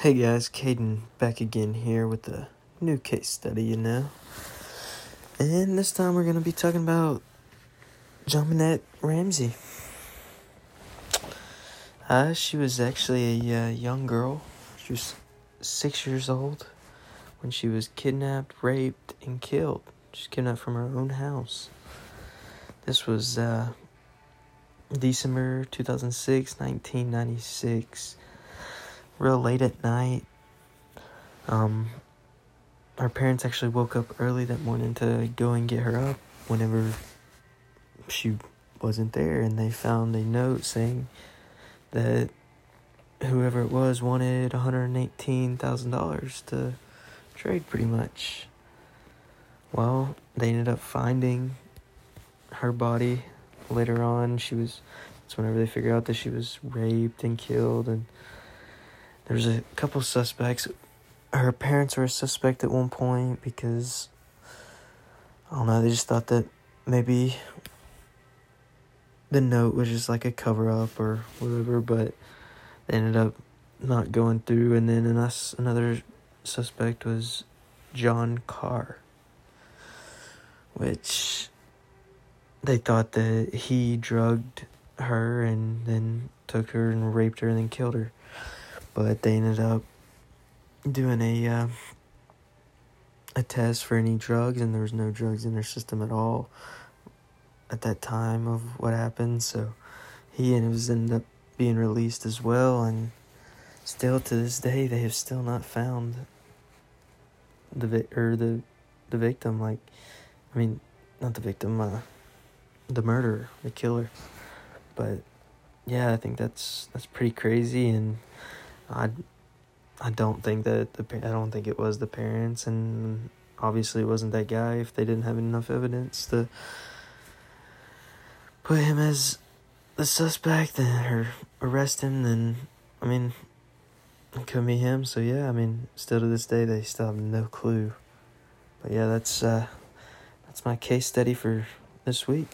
Hey guys, Caden back again here with a new case study, you know. And this time we're going to be talking about JonBenét Ramsey. Uh, she was actually a uh, young girl. She was six years old when she was kidnapped, raped, and killed. She was kidnapped from her own house. This was uh, December 2006, 1996 real late at night. Um, our parents actually woke up early that morning to go and get her up whenever she wasn't there, and they found a note saying that whoever it was wanted $118,000 to trade pretty much. Well, they ended up finding her body later on. She was, that's whenever they figured out that she was raped and killed and there's a couple suspects. Her parents were a suspect at one point because I don't know, they just thought that maybe the note was just like a cover up or whatever, but they ended up not going through and then another suspect was John Karr. Which they thought that he drugged her and then took her and raped her and then killed her but they ended up doing a uh, a test for any drugs, and there was no drugs in their system at all at that time of what happened. So he and was ended up being released as well, and still to this day they have still not found the vi- or the the victim. Like, I mean, not the victim, uh, the murderer, the killer. But yeah, I think that's that's pretty crazy and I, I don't think that the I don't think it was the parents, and obviously it wasn't that guy. If they didn't have enough evidence to put him as the suspect then or arrest him, then I mean, it could be him. So yeah, I mean, still to this day they still have no clue. But yeah, that's uh, that's my case study for this week.